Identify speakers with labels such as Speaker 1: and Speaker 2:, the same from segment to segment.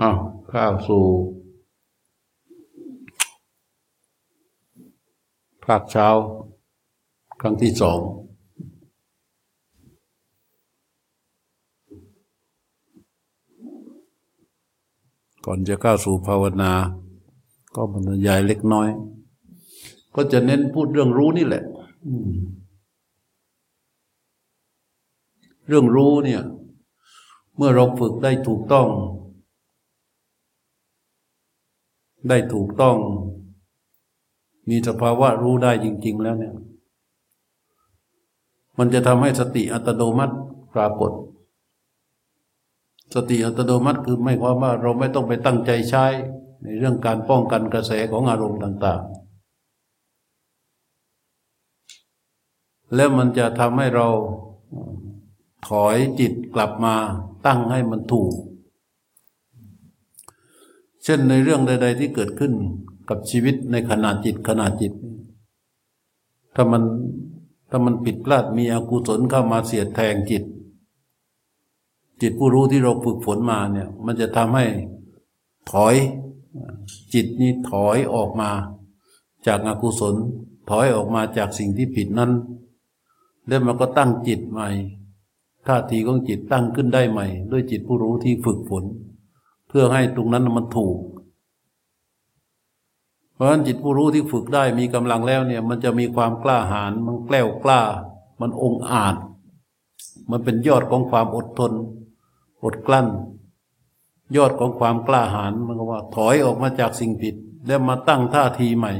Speaker 1: อ้าวข้าวสู่ภาคเช้า ครั้งที่สอง ก่อนจะเข้าสู่ภาวนา ก็บรรยายเล็กน้อย ก็จะเน้นพูดเรื่องรู้นี่แหละ เรื่องรู้เนี่ย เมื่อเราฝึกได้ถูกต้อง ได้ถูกต้อง มีสภาวะรู้ได้จริง ๆ แล้วเนี่ย มันจะทำให้สติอัตโนมัติปรากฏ สติอัตโนมัติคือไม่ความว่าเราไม่ต้องไปตั้งใจใช้ ในเรื่องการป้องกันกระแสของอารมณ์ต่าง ๆ แล้วมันจะทำให้เราถอยจิตกลับมาตั้งให้มันถูก เช่นในเรื่องใด ๆ ที่เกิดขึ้นกับชีวิตในขณะจิตขณะจิต ถ้ามันถ้ามันผิดพลาดมีอกุศลเข้ามาเสียดแทงจิต จิตผู้รู้ที่เราฝึกฝนมาเนี่ย มันจะทำให้ถอยจิตนี้ถอยออกมาจากอากุศล ถอยออกมาจากสิ่งที่ผิดนั้น แล้วมันก็ตั้งจิตใหม่ท่าทีของจิตตั้งขึ้นได้ใหม่ ด้วยจิตผู้รู้ที่ฝึกฝน พื่อให้ตรงนั้นมันถูก เพราะฉะนั้นจิตผู้รู้ที่ฝึกได้มีกำลังแล้วเนี่ย มันจะมีความกล้าหาญมันแกล้วกล้า มันองอาจ มันเป็นยอดของความอดทน อดกลั้น ยอดของความกล้าหาญมันก็ว่า ถอยออกมาจากสิ่งผิด แล้วมาตั้งท่าทีใหม่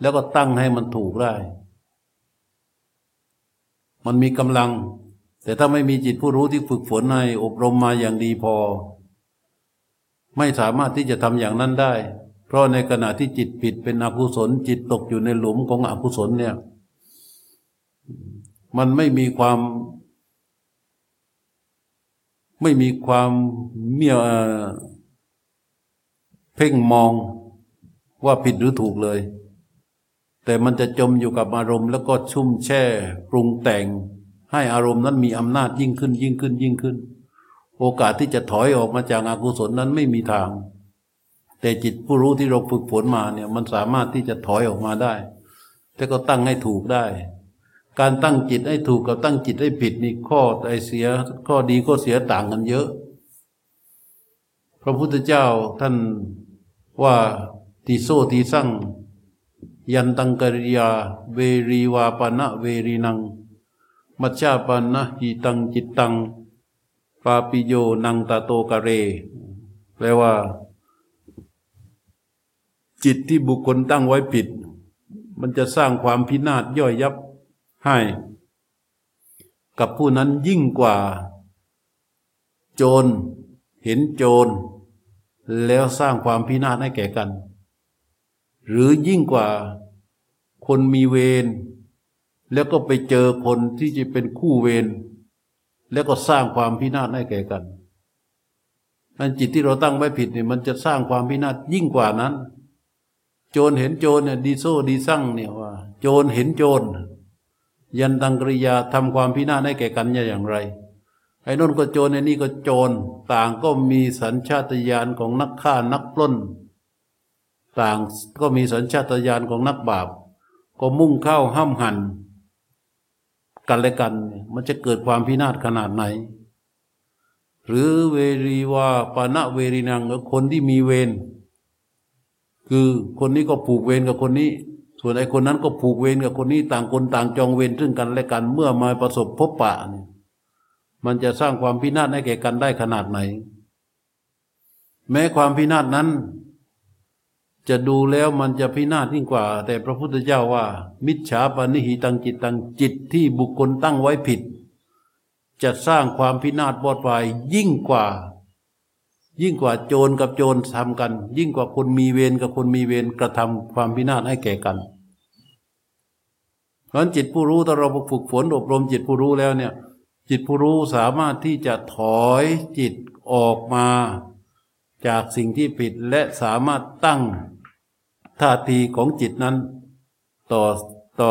Speaker 1: แล้วก็ตั้งให้มันถูกได้ มันมีกำลัง แต่ถ้าไม่มีจิตผู้รู้ที่ฝึกฝนในอบรมมาอย่างดีพอ ไม่สามารถที่จะทำอย่างนั้นได้ เพราะในขณะที่จิตผิดเป็นอกุศล จิตตกอยู่ในหลุมของอกุศลเนี่ย มันไม่มีความ ไม่มีความเมียเพ่งมองว่าผิดหรือถูกเลย แต่มันจะจมอยู่กับอารมณ์ แล้วก็ชุ่มแช่ปรุงแต่ง ให้อารมณ์นั้นมีอำนาจยิ่งขึ้นยิ่งขึ้นยิ่งขึ้น โอกาสที่จะถอยออกมาจากอากุศลนั้นไม่มีทาง แต่จิตผู้รู้ที่เราฝึกฝนมาเนี่ยมันสามารถที่จะถอยออกมาได้ แต่ก็ตั้งให้ถูกได้ การตั้งจิตให้ถูกกับตั้งจิตให้ผิดนี่ข้อไอเสีย ข้อดีข้อเสียต่างกันเยอะ พระพุทธเจ้าท่านว่าตีโซตีสั่งยันตังกริยา เวรีวาปนะเวรีนัง มัจจาปนนะหิตังจิตตัง ปาปิโยนังตาโตกะเร แปลว่า จิตที่บุคคลตั้งไว้ผิด มันจะสร้างความพินาศย่อยยับให้ กับผู้นั้นยิ่งกว่า โจร เห็นโจร แล้วสร้างความพินาศให้แก่กัน หรือยิ่งกว่าคนมีเวรแล้วก็ไปเจอคนที่จะเป็นคู่เวร แล้วก็สร้างความพินาศให้แก่กันอันจิตที่เราตั้งไว้ผิดเนี่ยมันจะสร้างความพินาศยิ่งกว่านั้น โจรเห็นโจรเนี่ยดีโซดีสั่งเนี่ยว่า โจรเห็นโจร ยันตังกริยาทำความพินาศให้แก่กันอย่างไรไอ้นนก็โจรไอ้นี่ก็โจร ต่างก็มีสัญชาตญาณของนักฆ่านักปล้น ต่างก็มีสัญชาตญาณของนักบาป ก็มุ่งเข้าห้ามหัน กันและกัน มันจะเกิดความพินาศขนาดไหน หรือเวรีวาปานะเวรีนังคนที่มีเวรคือคนนี้ก็ผูกเวรกับคนนี้ ส่วนไอ้คนนั้นก็ผูกเวรกับคนนี้ต่างคนต่างจองเวรซึ่งกันและกันเมื่อมาประสบพบปะเนี่ยมันจะสร้างความพินาศให้แก่กันได้ขนาดไหน แม้ความพินาศนั้น จะดูแล้วมันจะพินาศยิ่งกว่า แต่พระพุทธเจ้าว่า มิจฉาปณิหิตังจิตตังจิตที่บุคคลตั้งไว้ผิด จะสร้างความพินาศบอดวายยิ่งกว่า ยิ่งกว่าโจรกับโจรทำกัน ยิ่งกว่าคนมีเวรกับคนมีเวรกระทำความพินาศให้แก่กันเพราะจิตผู้รู้ถ้าเราฝึกฝนอบรมจิตผู้รู้แล้วเนี่ย จิตผู้รู้สามารถที่จะถอยจิตออกมา จากสิ่งที่ผิดและสามารถตั้ง ท่าทีของจิตนั้น ต่อต่อ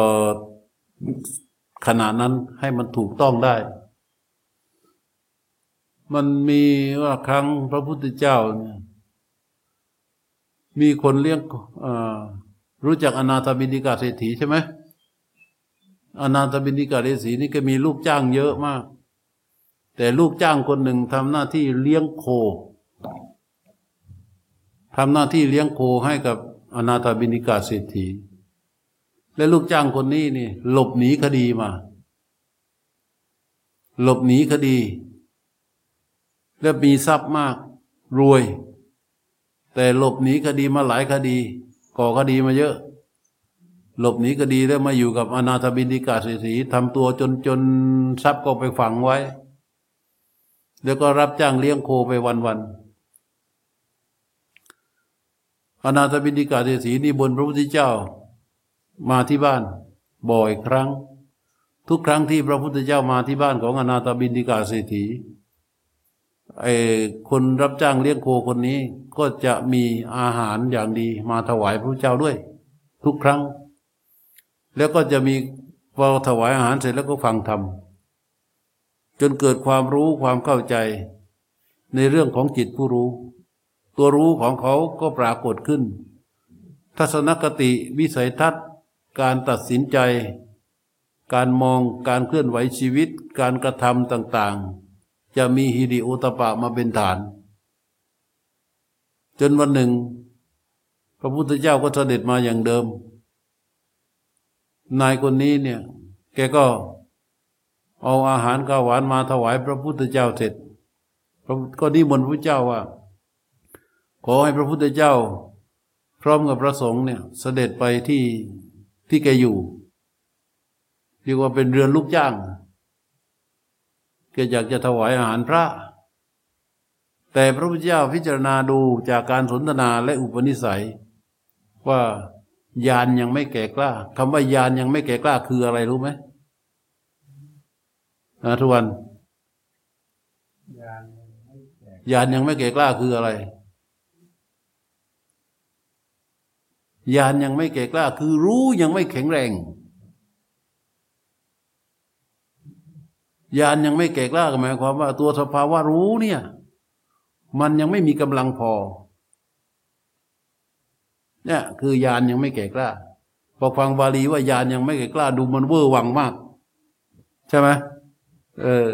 Speaker 1: ขณะนั้นให้มันถูกต้องได้ มันมีว่าครั้งพระพุทธเจ้าเนี่ยมีคนเลี้ยงรู้จักอนาถบินิกาเศรษฐีใช่ไหมอนาถบินิกาเศรษฐีนี่ก็มีลูกจ้างเยอะมาก แต่ลูกจ้างคนหนึ่งทำหน้าที่เลี้ยงโคทำหน้าที่เลี้ยงโคให้กับ อนาถบินิกาเศรษฐี และลูกจ้างคนนี้นี่ หลบหนีคดีมา หลบหนีคดี และมีทรัพย์มากรวย แต่หลบหนีคดีมาหลายคดี ก่อคดีมาเยอะ หลบหนีคดีแล้วมาอยู่กับอนาถบินิกาเศรษฐีทำตัวจนจนทรัพย์ก็ไปฝังไว้ แล้วก็รับจ้างเลี้ยงโคไปวันๆ อนาถบินิกาเศรษฐีนี่บนพระพุทธเจ้า มาที่บ้านบ่อยครั้ง ทุกครั้งที่พระพุทธเจ้ามาที่บ้านของอนาถบินิกาเศรษฐีไอ้คนรับจ้างเลี้ยงโคคนนี้ก็จะมีอาหารอย่างดีมาถวายพระเจ้าด้วย ทุกครั้ง แล้วก็จะมีพอถวายอาหารเสร็จแล้วก็ฟังธรรมจนเกิดความรู้ความเข้าใจในเรื่องของจิตผู้รู้ ตัวรู้ของเขาก็ปรากฏขึ้น ทัศนคติวิสัยทัศน์ การตัดสินใจ การมองการเคลื่อนไหวชีวิต การกระทำต่างๆ จะมีฮิริโอตปะมาเป็นฐาน จนวันหนึ่ง พระพุทธเจ้าก็เสด็จมาอย่างเดิม นายคนนี้เนี่ย แกก็เอาอาหารข้าวหวานมาถวายพระพุทธเจ้าเสร็จก็นิมนต์พระเจ้าว่า ขอให้พระพุทธเจ้า พร้อมกับพระสงฆ์เนี่ยเสด็จไปที่ที่แกอยู่เรียกว่าเป็นเรือนลูกจ้างแกอยากจะถวายอาหารพระ แต่พระพุทธเจ้าพิจารณาดูจากการสนทนาและอุปนิสัย ว่ายานยังไม่แก่กล้าคำว่ายานยังไม่แก่กล้าคืออะไรรู้ไหมนะทุกวันยานยังไม่แก่กล้าคืออะไร ญาณยังไม่แก่กล้า คือรู้ยังไม่แข็งแรงญาณยังไม่แก่กล้าหมายความว่า ตัวสภาวะรู้เนี่ย มันยังไม่มีกำลังพอเนี่ยคือญาณยังไม่แก่กล้าพอฟังบาลีว่าญาณยังไม่แก่กล้าดูมันเวอร์วังมาก ใช่ไหมเออ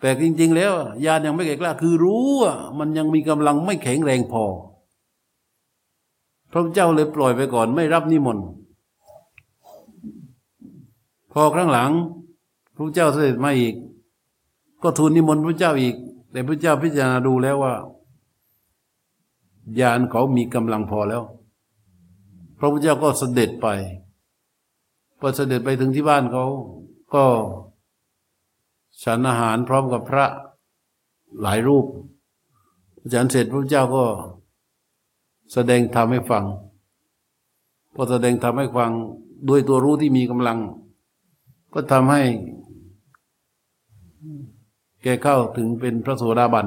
Speaker 1: แต่จริง ๆ แล้วญาณยังไม่แก่กล้า คือรู้อะมันยังมีกำลังไม่แข็งแรงพอ พระเจ้าเลยปล่อยไปก่อน ไม่รับนิมนต์พอครั้งหลังพระเจ้าเสด็จมาอีก ก็ทูลนิมนต์พระเจ้าอีก แต่พระเจ้าพิจารณาดูแล้วว่าญาณเขามีกำลังพอแล้ว พระพุทธเจ้าก็เสด็จไปพอเสด็จไปถึงที่บ้านเขา ก็ฉันอาหารพร้อมกับพระหลายรูปฉันเสร็จพระเจ้าก็ แสดงธรรมให้ฟัง พอแสดงธรรมให้ฟังด้วยตัวรู้ที่มีกำลัง ก็ทำให้ แกเข้าถึงเป็นพระโสดาบัน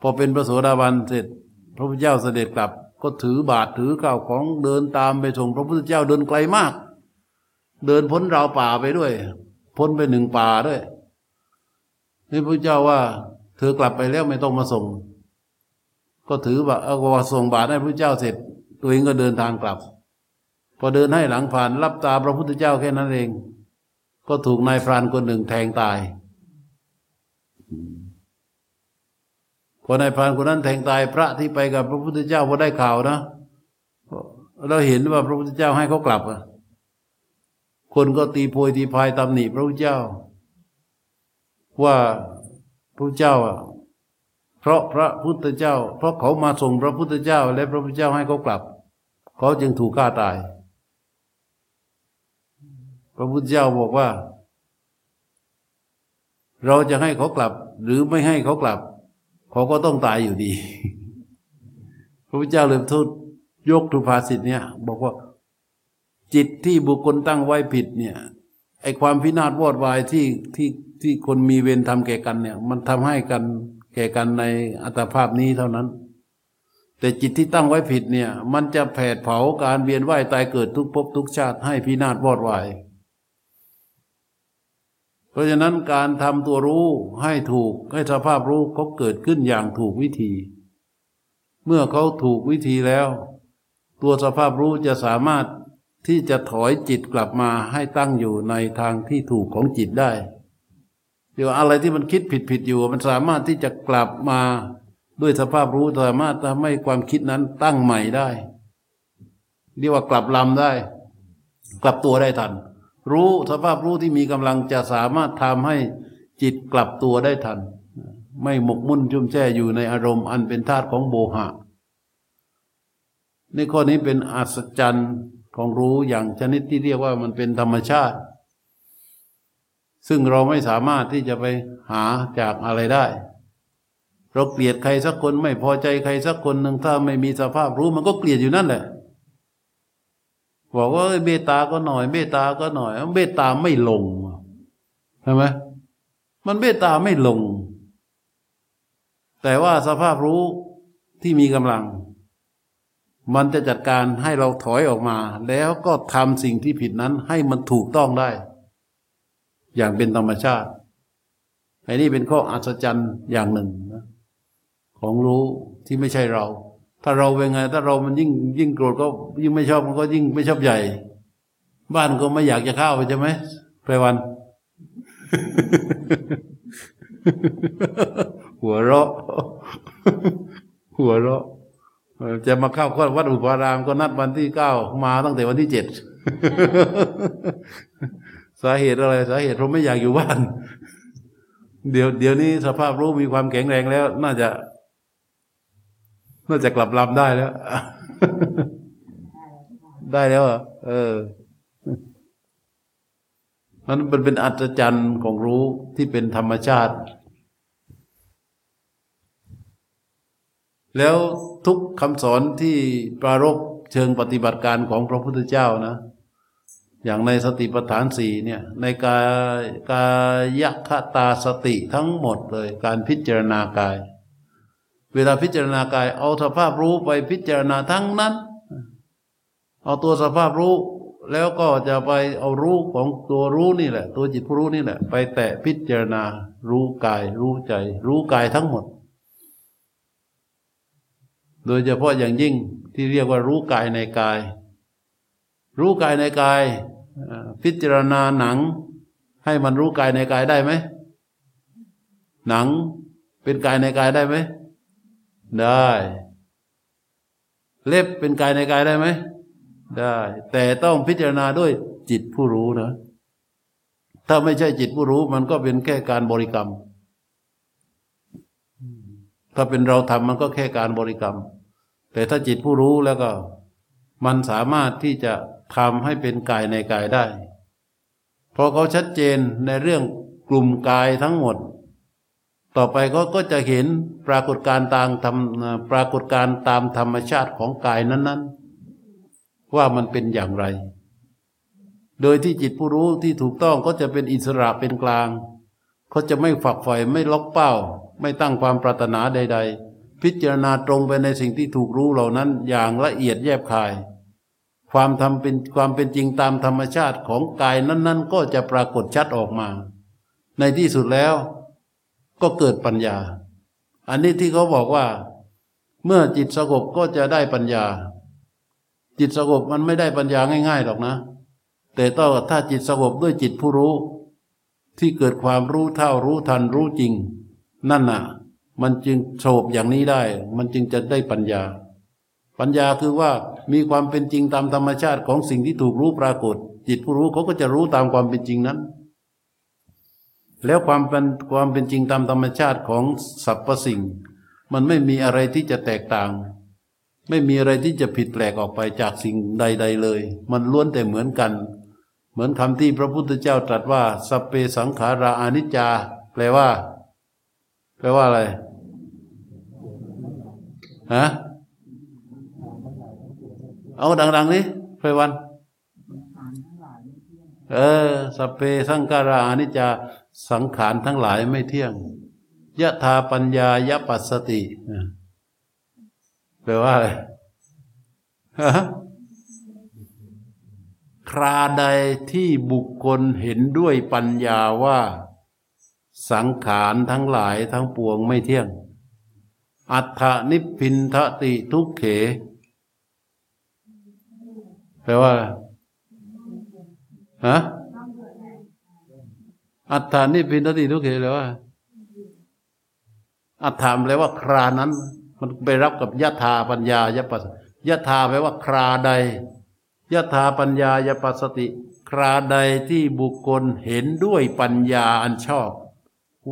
Speaker 1: พอเป็นพระโสดาบันเสร็จ พระพุทธเจ้าเสด็จกลับ ก็ถือบาตรถือข้าวของเดินตามไปส่งพระพุทธเจ้าเดินไกลมาก เดินพ้นราวป่าไปด้วย พ้นไปหนึ่งป่าด้วยนี่พระเจ้าว่า เธอกลับไปแล้วไม่ต้องมาส่ง ก็ถือว่าเอาว่าส่งบาตรให้พระเจ้าเสร็จ ตัวเองก็เดินทางกลับ พอเดินให้หลังผ่านรับตาพระพุทธเจ้าแค่นั้นเอง ก็ถูกนายพรานคนหนึ่งแทงตายพอนายพรานคนนั้นแทงตายพระที่ไปกับพระพุทธเจ้าพอได้ข่าวนะเราเห็นว่าพระพุทธเจ้าให้เขากลับอะคนก็ตีโพยตีพายตำหนิพระพุทธเจ้า ว่าพระเจ้าอะ เพราะพระพุทธเจ้า เพราะเขามาส่งพระพุทธเจ้า และพระพุทธเจ้าให้เขากลับ เขาจึงถูกฆ่าตาย พระพุทธเจ้าบอกว่า เราจะให้เขากลับ หรือไม่ให้เขากลับ เขาก็ต้องตายอยู่ดี พระพุทธเจ้าเลยทูตยกทุภาสิทธิ์เนี่ยบอกว่าจิตที่บุคคลตั้งไว้ผิดเนี่ยไอความพินาศวอดวายที่ที่ที่คนมีเวรทำแก่กันเนี่ย มันทำให้กัน ก่กันในอัตภาพนี้เท่านั้น แต่จิตที่ตั้งไว้ผิดเนี่ย มันจะแผดเผาการเวียนว่ายตายเกิดทุกภพทุกชาติให้พินาศวอดวายเพราะฉะนั้นการทำตัวรู้ให้ถูกให้สภาพรู้เขาเกิดขึ้นอย่างถูกวิธี เมื่อเขาถูกวิธีแล้ว ตัวสภาพรู้จะสามารถที่จะถอยจิตกลับมาให้ตั้งอยู่ในทางที่ถูกของจิตได้ เดี๋ยวอะไรที่มันคิดผิดผิดอยู่ มันสามารถที่จะกลับมาด้วยสภาพรู้สามารถทำให้ความคิดนั้นตั้งใหม่ได้ เรียกว่ากลับลำได้ กลับตัวได้ทัน รู้สภาพรู้ที่มีกำลังจะสามารถทำให้จิตกลับตัวได้ทัน ไม่หมกมุ่นจุ่มแช่อยู่ในอารมณ์อันเป็นธาตุของโบหะในข้อนี้เป็นอัศจรรย์ของรู้อย่างชนิดที่เรียกว่ามันเป็นธรรมชาติ ซึ่งเราไม่สามารถที่จะไปหาจากอะไรได้ เราเกลียดใครสักคนไม่พอใจใครสักคนหนึ่งถ้าไม่มีสภาพรู้มันก็เกลียดอยู่นั่นแหละบอกว่าเบตาก็หน่อยเบตาก็หน่อยเบตตาไม่ลงใช่ไหมมันเบตาไม่ลง แต่ว่าสภาพรู้ที่มีกำลัง มันจะจัดการให้เราถอยออกมา แล้วก็ทำสิ่งที่ผิดนั้นให้มันถูกต้องได้ อย่างเป็นธรรมชาติไอ้นี่เป็นข้ออัศจรรย์อย่างหนึ่งนะของรู้ที่ไม่ใช่เรา ถ้าเราเป็นไง ถ้าเรามันยิ่งยิ่งโกรธก็ยิ่งไม่ชอบมันก็ยิ่งไม่ชอบใหญ่ บ้านก็ไม่อยากจะเข้าไปใช่ไหมไพวัน หัวเราะ หัวเราะจะมาเข้าข้อวัดอุปารามก็นัดวันที่เก้ามาตั้งแต่วันที่เจ็ด สาเหตุอะไร สาเหตุเพราะไม่อยากอยู่บ้าน เดี๋ยวเดี๋ยวนี้สภาพรู้มีความแข็งแรงแล้ว น่าจะ น่าจะกลับลำได้แล้ว ได้แล้วเออมันมันเป็นอัศจรรย์ของรู้ที่เป็นธรรมชาติ แล้วทุกคำสอนที่ปรารบเชิงปฏิบัติการของพระพุทธเจ้านะ อย่างในสติปัฏฐานสี่เนี่ยในกายกายคตาสติทั้งหมดเลยการพิจารณากาย เวลาพิจารณากาย เอาสภาพรู้ไปพิจารณาทั้งนั้น เอาตัวสภาพรู้แล้วก็จะไปเอารู้ของตัวรู้นี่แหละ ตัวจิตผู้รู้นี่แหละ ไปแตะพิจารณา รู้กาย รู้ใจ รู้กายทั้งหมด โดยเฉพาะอย่างยิ่งที่เรียกว่ารู้กายในกาย รู้กายในกายพิจารณาหนัง ให้มันรู้กายในกายได้ไหม หนังเป็นกายในกายได้ไหม ได้ เล็บเป็นกายในกายได้ไหม ได้ แต่ต้องพิจารณาด้วยจิตผู้รู้นะ ถ้าไม่ใช่จิตผู้รู้มันก็เป็นแค่การบริกรรม ถ้าเป็นเราทำมันก็แค่การบริกรรม แต่ถ้าจิตผู้รู้แล้วก็ มันสามารถที่จะ ทำให้เป็นกายในกายได้พราะเขาชัดเจนในเรื่องกลุ่มกายทั้งหมด ต่อไปก็ก็จะเห็นปรากฏการตามธรรมปรากฏการตามธรรมชาติของกายนั้น ๆ ว่ามันเป็นอย่างไร โดยที่จิตผู้รู้ที่ถูกต้องก็จะเป็นอิสระเป็นกลางเขาจะไม่ฝักใฝ่ไม่ล็อกเป้า ไม่ตั้งความปรารถนาใด ๆ พิจารณาตรงไปในสิ่งที่ถูกรู้เหล่านั้นอย่างละเอียดแยบคาย ความทำเป็นความเป็นจริงตามธรรมชาติของกายนั้น ๆ ก็จะปรากฏชัดออกมา ในที่สุดแล้วก็เกิดปัญญา อันนี้ที่เขาบอกว่า เมื่อจิตสงบก็จะได้ปัญญา จิตสงบมันไม่ได้ปัญญาง่าย ๆ หรอกนะ แต่ต้องถ้าจิตสงบด้วยจิตผู้รู้ ที่เกิดความรู้เท่ารู้ทันรู้จริง นั่นน่ะ มันจึงสงบอย่างนี้ได้ มันจึงจะได้ปัญญา ปัญญาคือว่ามีความเป็นจริงตามธรรมชาติของสิ่งที่ถูกรู้ปรากฏ จิตผู้รู้เขาก็จะรู้ตามความเป็นจริงนั้น แล้วความเป็นความเป็นจริงตามธรรมชาติของสรรพสิ่ง มันไม่มีอะไรที่จะแตกต่าง ไม่มีอะไรที่จะผิดแปลกออกไปจากสิ่งใด ๆ เลย มันล้วนแต่เหมือนกัน เหมือนคำที่พระพุทธเจ้าตรัสว่าสเปสังขาราอนิจจา แปลว่า แปลว่าอะไรฮะ เอาดังๆนี่ไพวัน เออสเปสังขารานิจาสังขารทั้งหลายไม่เที่ยงยะธาปัญญายะปัสสติแปลว่าอะไรคราใดที่บุคคลเห็นด้วยปัญญาว่า สังขารทั้งหลายทั้งปวงไม่เที่ยง อัฏฐนิพพินทติทุกเข แปลว่าฮะอัฏฐานิพพินทติทุกเขแปลว่า อัฏฐามแปลว่า ครานั้น มันไปรับกับยะธาปัญญายปัสยะธาแปลว่า คราใดยะธาปัญญายปัสสติ คราใดที่บุคคลเห็นด้วยปัญญาอันชอบ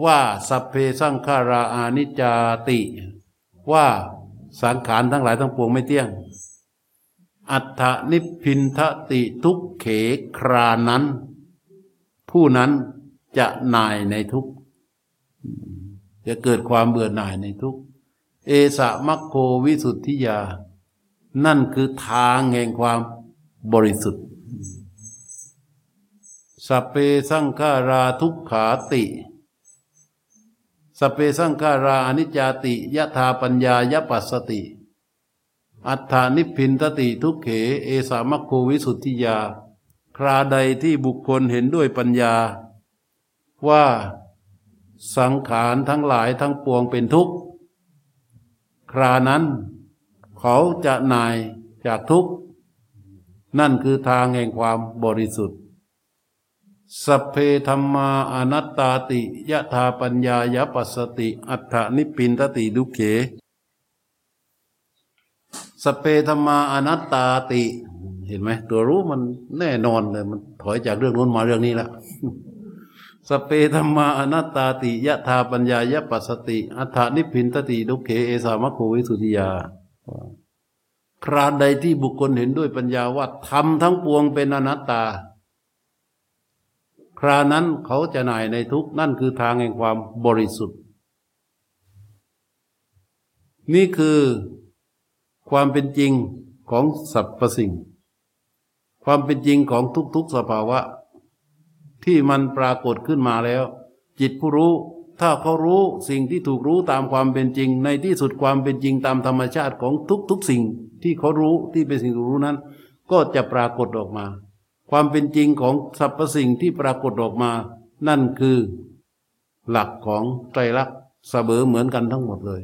Speaker 1: ว่าสัพเพสังขาราอานิจจาติ ว่าสังขารทั้งหลายทั้งปวงไม่เที่ยง อัฏฐนิพพินทติทุกเขครานั้น ผู้นั้นจะนายในทุกจะเกิดความเบื่อหน่ายในทุกเอสะมัคโควิสุทธิยา นั่นคือทางแห่งความบริสุทธิ์สเปสังขาราทุกขาติสเปสังขาราอนิจจติยะธาปัญญายปัสสติ อัฏฐานิพินตติทุกเข เอสามัคโควิสุทธิยา คราใดที่บุคคลเห็นด้วยปัญญา ว่าสังขารทั้งหลายทั้งปวงเป็นทุกข์ ครานั้น เขาจะนายจากทุกข์ นั่นคือทางแห่งความบริสุทธิ์สัพเพธรรมาอนัตตาติยะธาปัญญายปัสสติ อัฏฐนิปินตติดุเข สเปธรรมาอนัตตาติ เห็นไหมตัวรู้มันแน่นอนเลย มันถอยจากเรื่องนู้นมาเรื่องนี้แล้วสเปธรรมาอนัตตาติยะธาปัญญายะปัสสติ อัฏฐนิพินตติดุเขเอสามะโควิสุติยาคราใดที่บุคคลเห็นด้วยปัญญาว่าทำทั้งปวงเป็นอนัตตา ครานั้นเขาจะหน่ายในทุกนั่นคือทางแห่งความบริสุทธิ์ นี่คือ ความเป็นจริงของสรรพสิ่ง ความเป็นจริงของทุกๆสภาวะ ที่มันปรากฏขึ้นมาแล้ว จิตผู้รู้ ถ้าเขารู้สิ่งที่ถูกรู้ตามความเป็นจริง ในที่สุดความเป็นจริงตามธรรมชาติของทุกๆสิ่ง ที่เขารู้ที่เป็นสิ่งรู้นั้น ก็จะปรากฏออกมา ความเป็นจริงของสรรพสิ่งที่ปรากฏออกมา นั่นคือ หลักของไตรลักษณ์เสมอเหมือนกันทั้งหมดเลย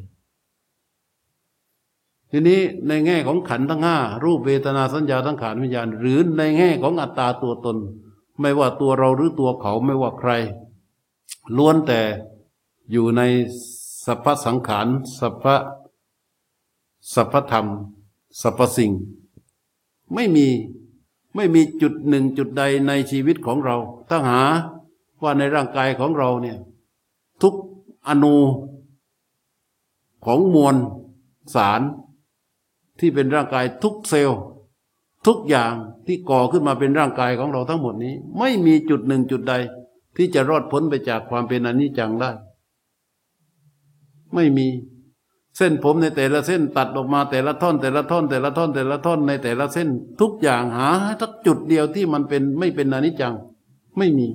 Speaker 1: ทีนี้ในแง่ของขันทั้งห้ารูปเวทนาสัญญาทั้งขานวิญญาณ หรือในแง่ของอัตตาตัวตน ไม่ว่าตัวเราหรือตัวเขาไม่ว่าใคร ล้วนแต่อยู่ในสัพพสังขารสัพพสัพพธรรมสรรพสิ่ง ไม่มีไม่มีจุดหนึ่งจุดใดในชีวิตของเรา ถ้าหาว่าในร่างกายของเราเนี่ยทุกอนูของมวลสาร ที่เป็นร่างกายทุกเซลล์ ทุกอย่างที่ก่อขึ้นมาเป็นร่างกายของเราทั้งหมดนี้ ไม่มีจุดหนึ่งจุดใด ที่จะรอดพ้นไปจากความเป็นอนิจจังได้ ไม่มีเส้นผมในแต่ละเส้นตัดออกมาแต่ละท่อน แต่ละท่อน แต่ละท่อน แต่ละท่อนในแต่ละเส้น ทุกอย่างหาทักจุดเดียวที่มันเป็นไม่เป็นอนิจจัง ไม่มี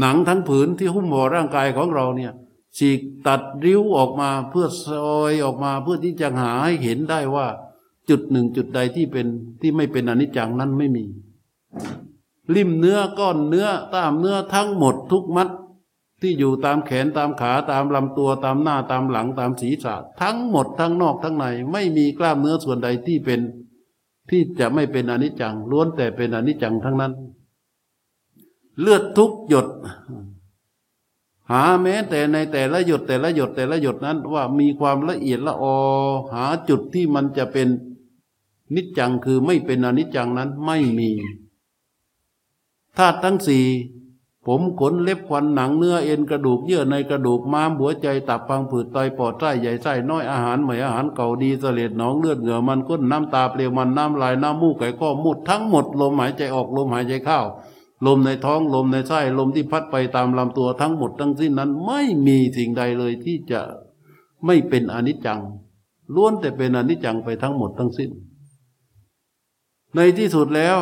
Speaker 1: หนังทั้งผืนที่หุ้มห่อร่างกายของเราเนี่ย ฉีกตัดริ้วออกมาเพื่อซอยออกมาเพื่อที่จะหาให้เห็นได้ว่า จุดหนึ่งจุดใดที่เป็นที่ไม่เป็นอนิจจังนั้นไม่มีริมเนื้อก้อนเนื้อตามเนื้อทั้งหมดทุกมัดที่อยู่ตามแขนตามขาตามลำตัวตามหน้าตามหลังตามศีรษะ ทั้งหมดทั้งนอกทั้งใน ไม่มีกล้ามเนื้อส่วนใดที่เป็นที่จะไม่เป็นอนิจจังล้วนแต่เป็นอนิจจังทั้งนั้น เลือดทุกหยด หาแม้แต่ในแต่ละหยดแต่ละหยดแต่ละหยดนั้น ว่ามีความละเอียดละออ หาจุดที่มันจะเป็นนิจจังคือไม่เป็นอนิจจังนั้นไม่มีธาตุทั้งสี่ผมขนเล็บควันหนังเนื้อเอ็นกระดูกเยื่อในกระดูกม้ามหัวใจตับพังผืดไตปอดไส้ใหญ่ไส้น้อยอาหารใหม่อาหารเก่าดีเสลดหนองเลือดเหงื่อมันก้นน้ำตาเปลวมันน้ำลายน้ำมูกไก่ข้อมุดทั้งหมดลมหายใจออกลมหายใจเข้า ลมในท้องลมในไส้ลมที่พัดไปตามลำตัวทั้งหมดทั้งสิ้นนั้น ไม่มีสิ่งใดเลยที่จะไม่เป็นอนิจจังล้วนแต่เป็นอนิจจังไปทั้งหมดทั้งสิ้น ในที่สุดแล้ว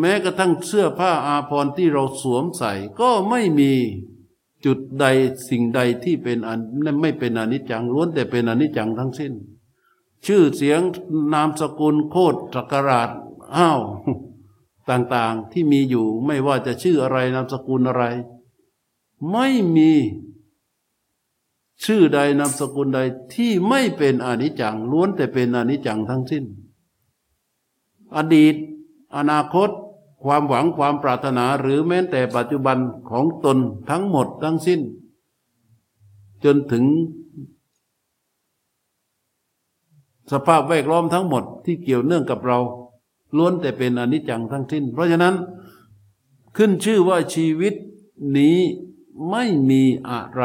Speaker 1: แม้กระทั่งเสื้อผ้าอาภรณ์ที่เราสวมใส่ ก็ไม่มีจุดใดสิ่งใดที่เป็นอันไม่เป็นอนิจจังล้วนแต่เป็นอนิจจังทั้งสิ้น ชื่อเสียงนามสกุลโคตรจักราชอ้าว ต่างๆที่มีอยู่ไม่ว่าจะชื่ออะไรนามสกุลอะไร ไม่มีชื่อใดนามสกุลใดที่ไม่เป็นอนิจจังล้วนแต่เป็นอนิจจังทั้งสิ้น อดีต อนาคต ความหวังความปรารถนาหรือแม้แต่ปัจจุบันของตนทั้งหมดทั้งสิ้น จนถึง สภาพแวดล้อมทั้งหมดที่เกี่ยวเนื่องกับเรา ล้วนแต่เป็นอนิจจังทั้งสิ้น เพราะฉะนั้นขึ้นชื่อว่าชีวิตนี้ไม่มีอะไร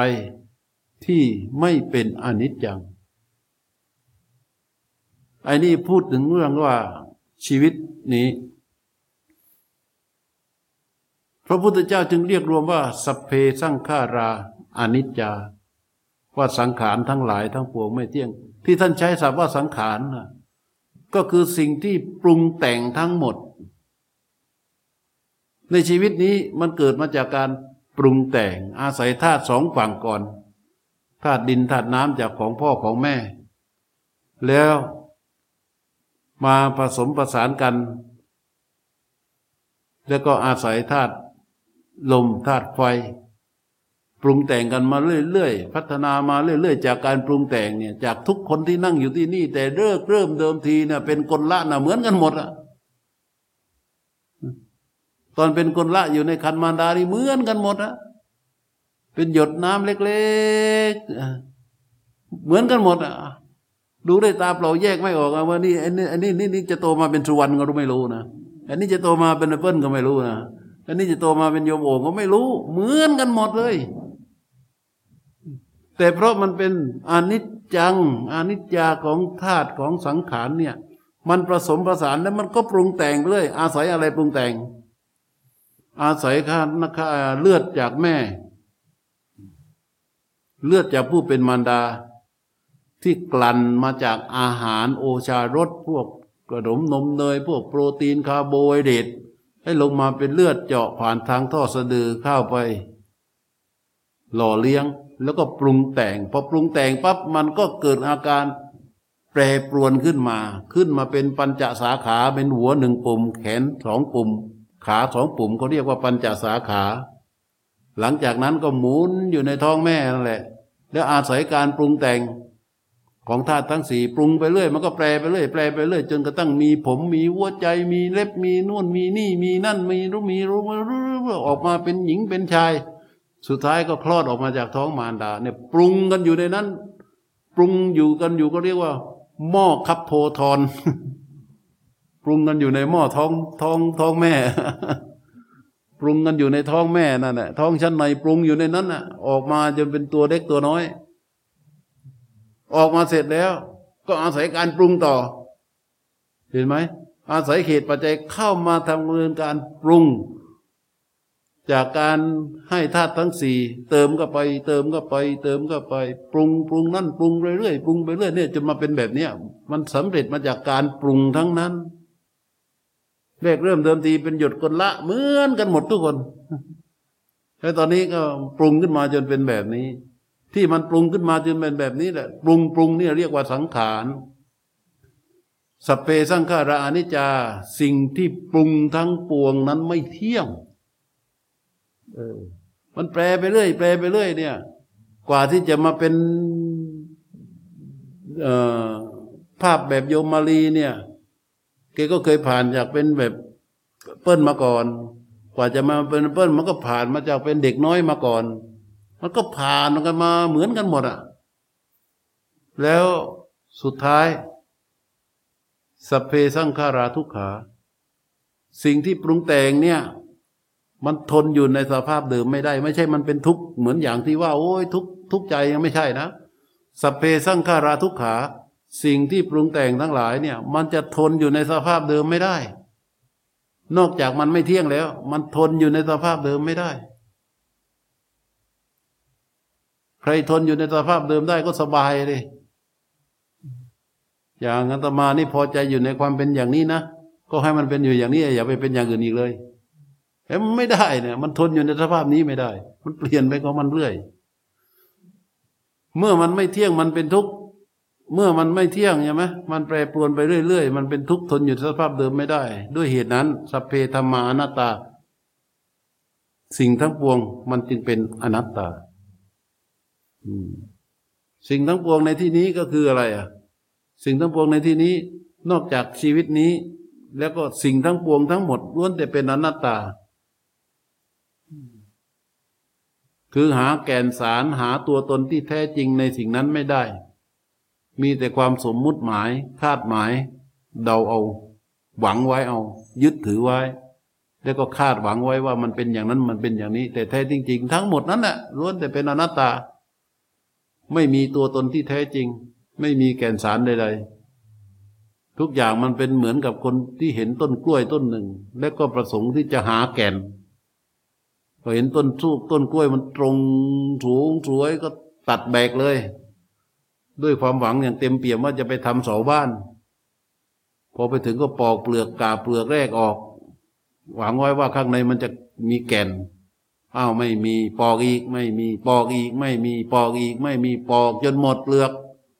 Speaker 1: ที่ไม่เป็นอนิจจังไอ้นี่พูดถึงเรื่องว่าชีวิตนี้ พระพุทธเจ้าจึงเรียกรวมว่า สัพเพสังขาราอนิจจา ว่าสังขารทั้งหลายทั้งปวงไม่เที่ยง ที่ท่านใช้ศัพท์ว่าสังขารนะ ก็คือสิ่งที่ปรุงแต่งทั้งหมด ในชีวิตนี้มันเกิดมาจากการปรุงแต่งอาศัยธาตุสองฝั่งก่อนธาตุดินธาตุน้ำจากของพ่อของแม่ แล้วมาผสมประสานกัน แล้วก็อาศัยธาตุลมธาตุไฟ ปรุงแต่งกันมาเรื่อยๆ พัฒนามาเรื่อยๆ จากการปรุงแต่งเนี่ยจากทุกคนที่นั่งอยู่ที่นี่ แต่เริ่มเริ่มเดิมทีเนี่ยเป็นคนละนะเหมือนกันหมดอะตอนเป็นคนละอยู่ในคันมารดานี่เหมือนกันหมดอะเป็นหยดน้ำเล็กๆ เหมือนกันหมดอะดูด้วยตาเปล่าแยกไม่ออกว่านี่อันนี้อันนี้นี่นี่จะโตมาเป็นสุวรรณก็ไม่รู้นะอันนี้จะโตมาเป็นเปิ้ลก็ไม่รู้นะอันนี้จะโตมาเป็นโยมโอ่งก็ไม่รู้ เหมือนกันหมดเลย แต่เพราะมันเป็นอนิจจังอนิจจาของธาตุของสังขารเนี่ย มันผสมประสานแล้วมันก็ปรุงแต่งเลยอาศัยอะไรปรุงแต่ง อาศัยข้าเลือดจากแม่ เลือดจากผู้เป็นมารดา ที่กลั่นมาจากอาหารโอชารสพวกกระดมนมเนยพวกโปรตีนคาร์โบไฮเดรตให้ลงมาเป็นเลือดเจาะผ่านทางท่อสะดือเข้าไป หล่อเลี้ยง แล้วก็ปรุงแต่งพอปรุงแต่งปั๊บมันก็เกิดอาการแปรปรวนขึ้นมา ขึ้นมาเป็นปัญจสาขาเป็นหัวหนึ่งปุ่ม แขนสองปุ่ม ขาสองปุ่มเขาเรียกว่าปัญจสาขา หลังจากนั้นก็หมุนอยู่ในท้องแม่นั่นแหละ แล้วอาศัยการปรุงแต่งของธาตุทั้งสี่ปรุงไปเรื่อยมันก็แปลไปเรื่อยแปลไปเรื่อยจนกระทั่งมีผมมีหัวใจมีเล็บมีนวลมีนี่มีนั่นมีรู้มีรู้ออกมาเป็นหญิงเป็นชาย สุดท้ายก็คลอดออกมาจากท้องมารดาเนี่ยปรุงกันอยู่ในนั้น ปรุงอยู่กันอยู่ก็เรียกว่า หม้อคับโพทอนปรุงกันอยู่ในหม้อท้องท้องท้องแม่ ปรุงกันอยู่ในท้องแม่นั่นแหละท้องชั้นในปรุงอยู่ในนั้นน่ะ ออกมาจนเป็นตัวเล็กตัวน้อย ออกมาเสร็จแล้ว ก็อาศัยการปรุงต่อ เห็นไหมอาศัยเหตุปัจจัยเข้ามาทำเนินการปรุง จากการให้ธาตุทั้งสี่เติมก็ไป เติมก็ไป เติมก็ไป ปรุงปรุงนั่นปรุงเรื่อยๆปรุงไปเรื่อยเนี่ยจนมาเป็นแบบเนี้ยมันสำเร็จมาจากการปรุงทั้งนั้นแรกเริ่มเดิมทีเป็นหยดคนละเหมือนกันหมดทุกคนแล้วตอนนี้ก็ปรุงขึ้นมาจนเป็นแบบนี้ ที่มันปรุงขึ้นมาจนเป็นแบบนี้แหละปรุงปรุงนี่เรียกว่าสังขารสเปสังขารานิจา สิ่งที่ปรุงทั้งปวงนั้นไม่เที่ยง มันแปลไปเรื่อยแปลไปเรื่อยเนี่ย กว่าที่จะมาเป็นภาพแบบโยมมาลีเนี่ยแกก็เคยผ่านจากเป็นแบบเปิ้ลมาก่อน กว่าจะมาเป็นเปิ้ลมันก็ผ่านมาจากเป็นเด็กน้อยมาก่อน มันก็ผ่านกันมาเหมือนกันหมดอะ แล้วสุดท้ายสเพสังขาราทุกขา สิ่งที่ปรุงแต่งเนี่ย มันทนอยู่ในสภาพเดิมไม่ได้ ไม่ใช่มันเป็นทุกข์เหมือนอย่างที่ว่า โอ้ยทุกทุกใจยังไม่ใช่นะสเพสังขาราทุกขา สิ่งที่ปรุงแต่งทั้งหลายเนี่ย มันจะทนอยู่ในสภาพเดิมไม่ได้ นอกจากมันไม่เที่ยงแล้ว มันทนอยู่ในสภาพเดิมไม่ได้ ใครทนอยู่ในสภาพเดิมได้ก็สบายเลยอย่างอัตมานี่พอใจอยู่ในความเป็นอย่างนี้นะก็ให้มันเป็นอยู่อย่างนี้อย่าไปเป็นอย่างอื่นอีกเลย แต่มันไม่ได้เนี่ย มันทนอยู่ในสภาพนี้ไม่ได้ มันเปลี่ยนไปของมันเรื่อย เมื่อมันไม่เที่ยงมันเป็นทุกข์เมื่อมันไม่เที่ยงใช่ไหมมันแปรปรวนไปเรื่อยๆ มันเป็นทุกข์ทนอยู่สภาพเดิมไม่ได้ ด้วยเหตุนั้นสัพเพธรรมานาตา สิ่งทั้งปวงมันจึงเป็นอนัตตาสิ่งทั้งปวงในที่นี้ก็คืออะไรอะ สิ่งทั้งปวงในที่นี้ นอกจากชีวิตนี้ แล้วก็สิ่งทั้งปวงทั้งหมดล้วนแต่เป็นอนัตตา คือหาแก่นสารหาตัวตนที่แท้จริงในสิ่งนั้นไม่ได้ มีแต่ความสมมุติหมายคาดหมาย เดาเอา หวังไว้เอา ยึดถือไว้ แล้วก็คาดหวังไว้ว่ามันเป็นอย่างนั้นมันเป็นอย่างนี้ แต่แท้จริง ๆ ทั้งหมดนั้นแหละล้วนแต่เป็นอนัตตา ไม่มีตัวตนที่แท้จริง ไม่มีแก่นสารใดๆทุกอย่างมันเป็นเหมือนกับคนที่เห็นต้นกล้วยต้นหนึ่ง แล้วก็ประสงค์ที่จะหาแก่น พอเห็นต้นทูกต้นกล้วยมันตรงสูงสวยก็ตัดแบกเลย ด้วยความหวังอย่างเต็มเปี่ยมว่าจะไปทำเสาบ้าน พอไปถึงก็ปอกเปลือกกาเปลือกแรกออก หวังไว้ว่าข้างในมันจะมีแก่นอ้าวไม่มีปอกอีก ไม่มีปอกอีก ไม่มีปอกอีก ไม่มีปอกจนหมดเปลือก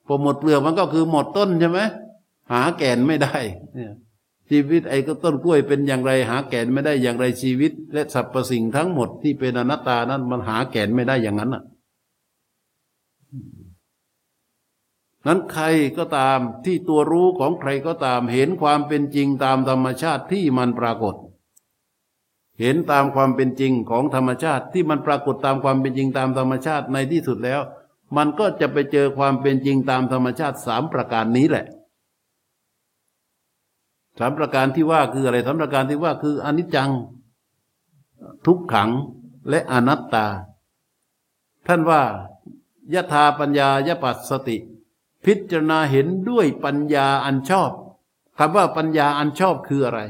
Speaker 1: พอหมดเปลือกมันก็คือหมดต้นใช่ไหมหาแก่นไม่ได้เนี่ย ชีวิตไอ้ก็ต้นกล้วยเป็นอย่างไรหาแก่นไม่ได้อย่างไรชีวิต และสรรพสิ่งทั้งหมดที่เป็นอนัตตานั้นมันหาแก่นไม่ได้อย่างนั้นอะนั้นใครก็ตามที่ตัวรู้ของใครก็ตามเห็นความเป็นจริงตามธรรมชาติที่มันปรากฏ เห็นตามความเป็นจริงของธรรมชาติที่มันปรากฏตามความเป็นจริงตามธรรมชาติในที่สุดแล้ว มันก็จะไปเจอความเป็นจริงตามธรรมชาติสามประการนี้แหละ สามประการที่ว่าคืออะไรสามประการที่ว่าคืออนิจจัง ทุกขังและอนัตตา ท่านว่ายถาปัญญายปัสสติ พิจารณาเห็นด้วยปัญญาอันชอบคำว่าปัญญาอันชอบคืออะไร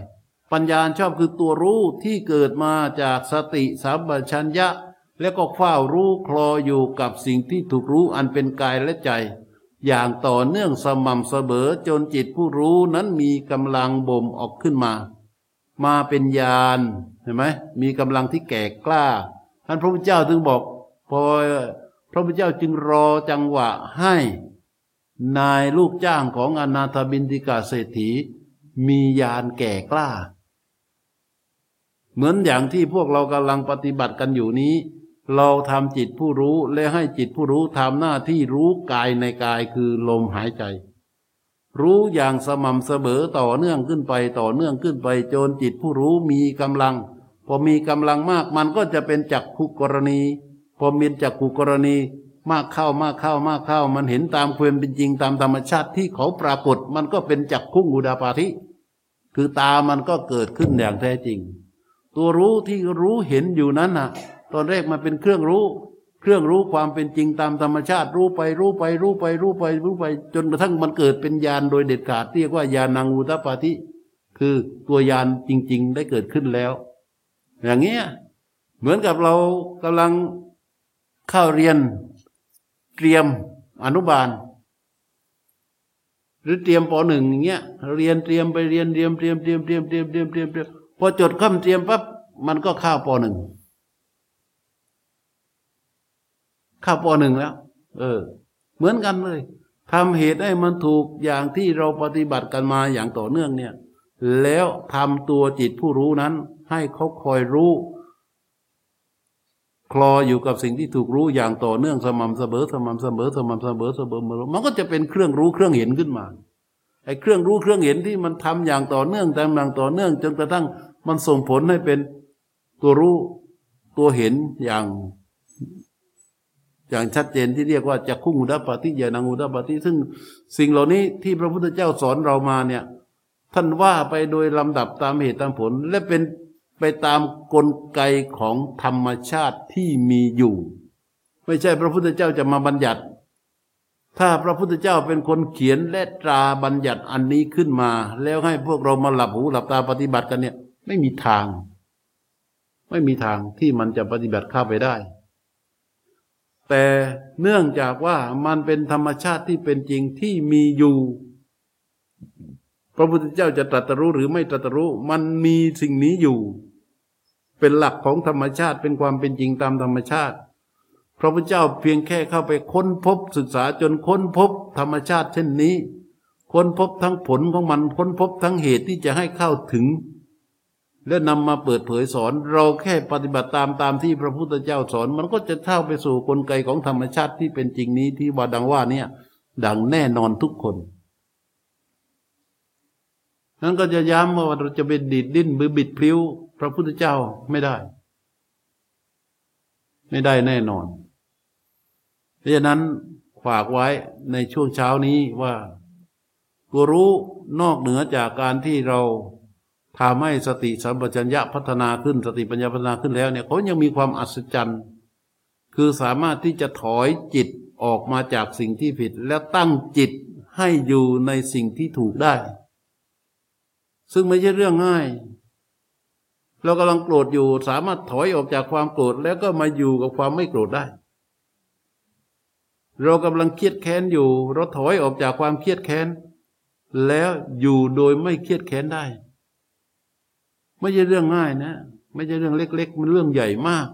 Speaker 1: ปัญญาชอบคือตัวรู้ที่เกิดมาจากสติสัมปชัญญะ แล้วก็เฝ้ารู้คลออยู่กับสิ่งที่ถูกรู้อันเป็นกายและใจ อย่างต่อเนื่องสม่ำเสมอจนจิตผู้รู้นั้นมีกำลังบ่มออกขึ้นมา มาเป็นญาณเห็นไหมมีกำลังที่แก่กล้าท่านพระพุทธเจ้าถึงบอกพอพระพุทธเจ้าจึงรอจังหวะให้ นายลูกจ้างของอนาถบินติกาเศรษฐี มีญาณแก่กล้า เหมือนอย่างที่พวกเรากำลังปฏิบัติกันอยู่นี้ เราทำจิตผู้รู้และให้จิตผู้รู้ทำหน้าที่รู้กายในกายคือลมหายใจ รู้อย่างสม่ำเสมอต่อเนื่องขึ้นไปต่อเนื่องขึ้นไปจนจิตผู้รู้มีกำลัง พอมีกำลังมากมันก็จะเป็นจักขุกรณี พอมีจักขุกรณี มากเข้ามากเข้ามากเข้า มันเห็นตามความเป็นจริงตามธรรมชาติที่เขาปรากฏมันก็เป็นจักขุอุดาปาธิคือตามันก็เกิดขึ้นอย่างแท้จริง ตัวรู้ที่รู้เห็นอยู่นั้นน่ะ ตอนแรกมันเป็นเครื่องรู้ เครื่องรู้ความเป็นจริงตามธรรมชาติ รู้ไปรู้ไป รู้ไป รู้ไป รู้ไป จนกระทั่งมันเกิดเป็นญาณโดยเด็ดขาดเรียกว่าญาณังอุตปาธิคือตัวญาณจริง ๆ ได้เกิดขึ้นแล้ว อย่างเงี้ยเหมือนกับเรากำลังเข้าเรียนเตรียมอนุบาล หรือเตรียมปหนึ่งอย่างเงี้ยเรียนเตรียมไปเรียนเตรียมเตรียมเตรียมเตรียมเตรียมเตรียมเตรียมเตรียมพอจดคำเตรียมปั๊บมันก็ข้าวปหนึ่ง ข้าปอหนึ่งแล้ว เออ เหมือนกันเลยทำเหตุให้มันถูกอย่างที่เราปฏิบัติกันมาอย่างต่อเนื่องเนี่ย แล้วทำตัวจิตผู้รู้นั้น ให้เขาคอยรู้ คลออยู่กับสิ่งที่ถูกรู้อย่างต่อเนื่องสม่ำเสมอสม่ำเสมอสม่ำเสมอเสมอมันก็จะเป็นเครื่องรู้เครื่องเห็นขึ้นมาไอ้เครื่องรู้เครื่องเห็นที่มันทำอย่างต่อเนื่องทำอย่างต่อเนื่อง จนกระทั่งมันส่งผลให้เป็นตัวรู้ตัวเห็นอย่าง อย่างชัดเจนที่เรียกว่าจักขุอุดปาติยานังอุดปาติซึ่งสิ่งเหล่านี้ที่พระพุทธเจ้าสอนเรามาเนี่ยท่านว่าไปโดยลำดับตามเหตุตามผล และเป็นไปตามกลไกของธรรมชาติที่มีอยู่ ไม่ใช่พระพุทธเจ้าจะมาบัญญัติ ถ้าพระพุทธเจ้าเป็นคนเขียนและตราบัญญัติอันนี้ขึ้นมา แล้วให้พวกเรามาหลับหูหลับตาปฏิบัติกันเนี่ย ไม่มีทาง ไม่มีทางที่มันจะปฏิบัติเข้าไปได้ แต่เนื่องจากว่ามันเป็นธรรมชาติที่เป็นจริงที่มีอยู่ พระพุทธเจ้าจะตรัสรู้หรือไม่ตรัสรู้ มันมีสิ่งนี้อยู่ เป็นหลักของธรรมชาติเป็นความเป็นจริงตามธรรมชาติ พระพุทธเจ้าเพียงแค่เข้าไปค้นพบศึกษาจนค้นพบธรรมชาติเช่นนี้ ค้นพบทั้งผลของมันค้นพบทั้งเหตุที่จะให้เข้าถึง และนำมาเปิดเผยสอน เราแค่ปฏิบัติตามตามที่พระพุทธเจ้าสอน มันก็จะเข้าไปสู่กลไกของธรรมชาติที่เป็นจริงนี้ที่ว่าดังว่าเนี่ย ดังแน่นอนทุกคนนั้นก็จะย้ำว่าเราจะเป็นดีดดิ้นบือบิดพลิ้ว พระพุทธเจ้าไม่ได้ ไม่ได้แน่นอนเพราะฉะนั้นฝากไว้ในช่วงเช้านี้ว่าตัวรู้นอกเหนือจากการที่เรา ทำให้สติสัมปชัญญะพัฒนาขึ้น สติปัญญาพัฒนาขึ้นแล้วเนี่ยเขายังมีความอัศจรรย์ คือสามารถที่จะถอยจิตออกมาจากสิ่งที่ผิด แล้วตั้งจิตให้อยู่ในสิ่งที่ถูกได้ ซึ่งไม่ใช่เรื่องง่าย เรากำลังโกรธอยู่สามารถถอยออกจากความโกรธแล้วก็มาอยู่กับความไม่โกรธได้ เรากำลังเครียดแค้นอยู่ เราถอยออกจากความเครียดแค้น แล้วอยู่โดยไม่เครียดแค้นได้ ไม่ใช่เรื่องง่ายนะ ไม่ใช่เรื่องเล็ก ๆ มันเรื่องใหญ่มาก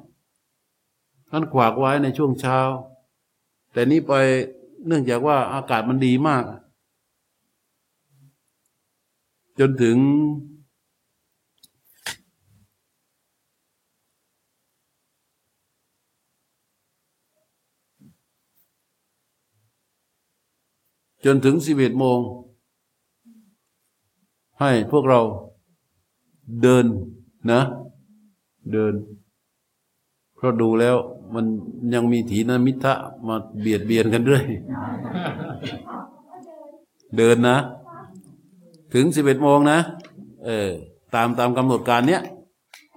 Speaker 1: ท่านขวากไว้ในช่วงเช้า แต่นี้ไปเนื่องจากว่าอากาศมันดีมาก จนถึง จนถึงสิบเอ็ดโมง ให้พวกเรา เดินนะ เดิน เพราะดูแล้ว มันยังมีถีนมิทะมาเบียดเบียนกันด้วยเดินนะ ถึงสิบเอ็ดโมงนะ เออ ตามตามกำหนดการเนี้ย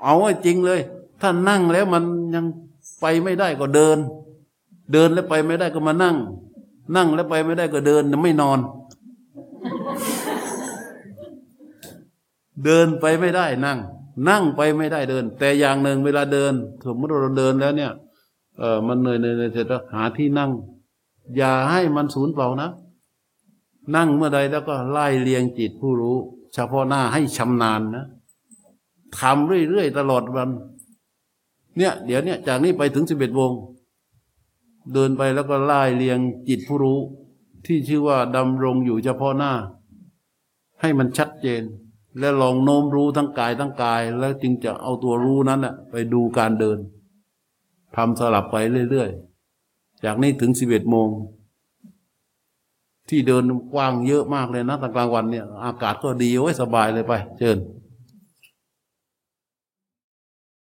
Speaker 1: เอาไว้จริงเลย ถ้านั่งแล้วมันยังไปไม่ได้ก็เดิน เดินแล้วไปไม่ได้ก็มานั่ง นั่งแล้วไปไม่ได้ก็เดินไม่นอน เดินไปไม่ได้นั่ง นั่งไปไม่ได้เดิน แต่อย่างหนึ่งเวลาเดิน สมมติเราเดินแล้วเนี่ย เออมันเหนื่อยเหนื่อยเสร็จแล้วหาที่นั่ง อย่าให้มันสูญเปล่านะ นั่งเมื่อใดแล้วก็ไล่เลียงจิตผู้รู้ เฉพาะหน้าให้ชำนาญนะทำเรื่อยๆตลอดวัน เนี่ย เดี๋ยวเนี่ยจากนี้ไปถึงสิบเอ็ดวง เดินไปแล้วก็ไล่เลียงจิตผู้รู้ ที่ชื่อว่าดำรงอยู่เฉพาะหน้า ให้มันชัดเจน และลองโน้มรู้ทั้งกายทั้งกาย แล้วจึงจะเอาตัวรู้นั้นนะไปดูการเดินทำสลับไปเรื่อยๆ จากนี้ถึงสิบเอ็ดโมง ที่เดินกว้างเยอะมากเลยนะตอนกลางวันเนี่ย อากาศก็ดีโอ้ยสบายเลยไป เชิญ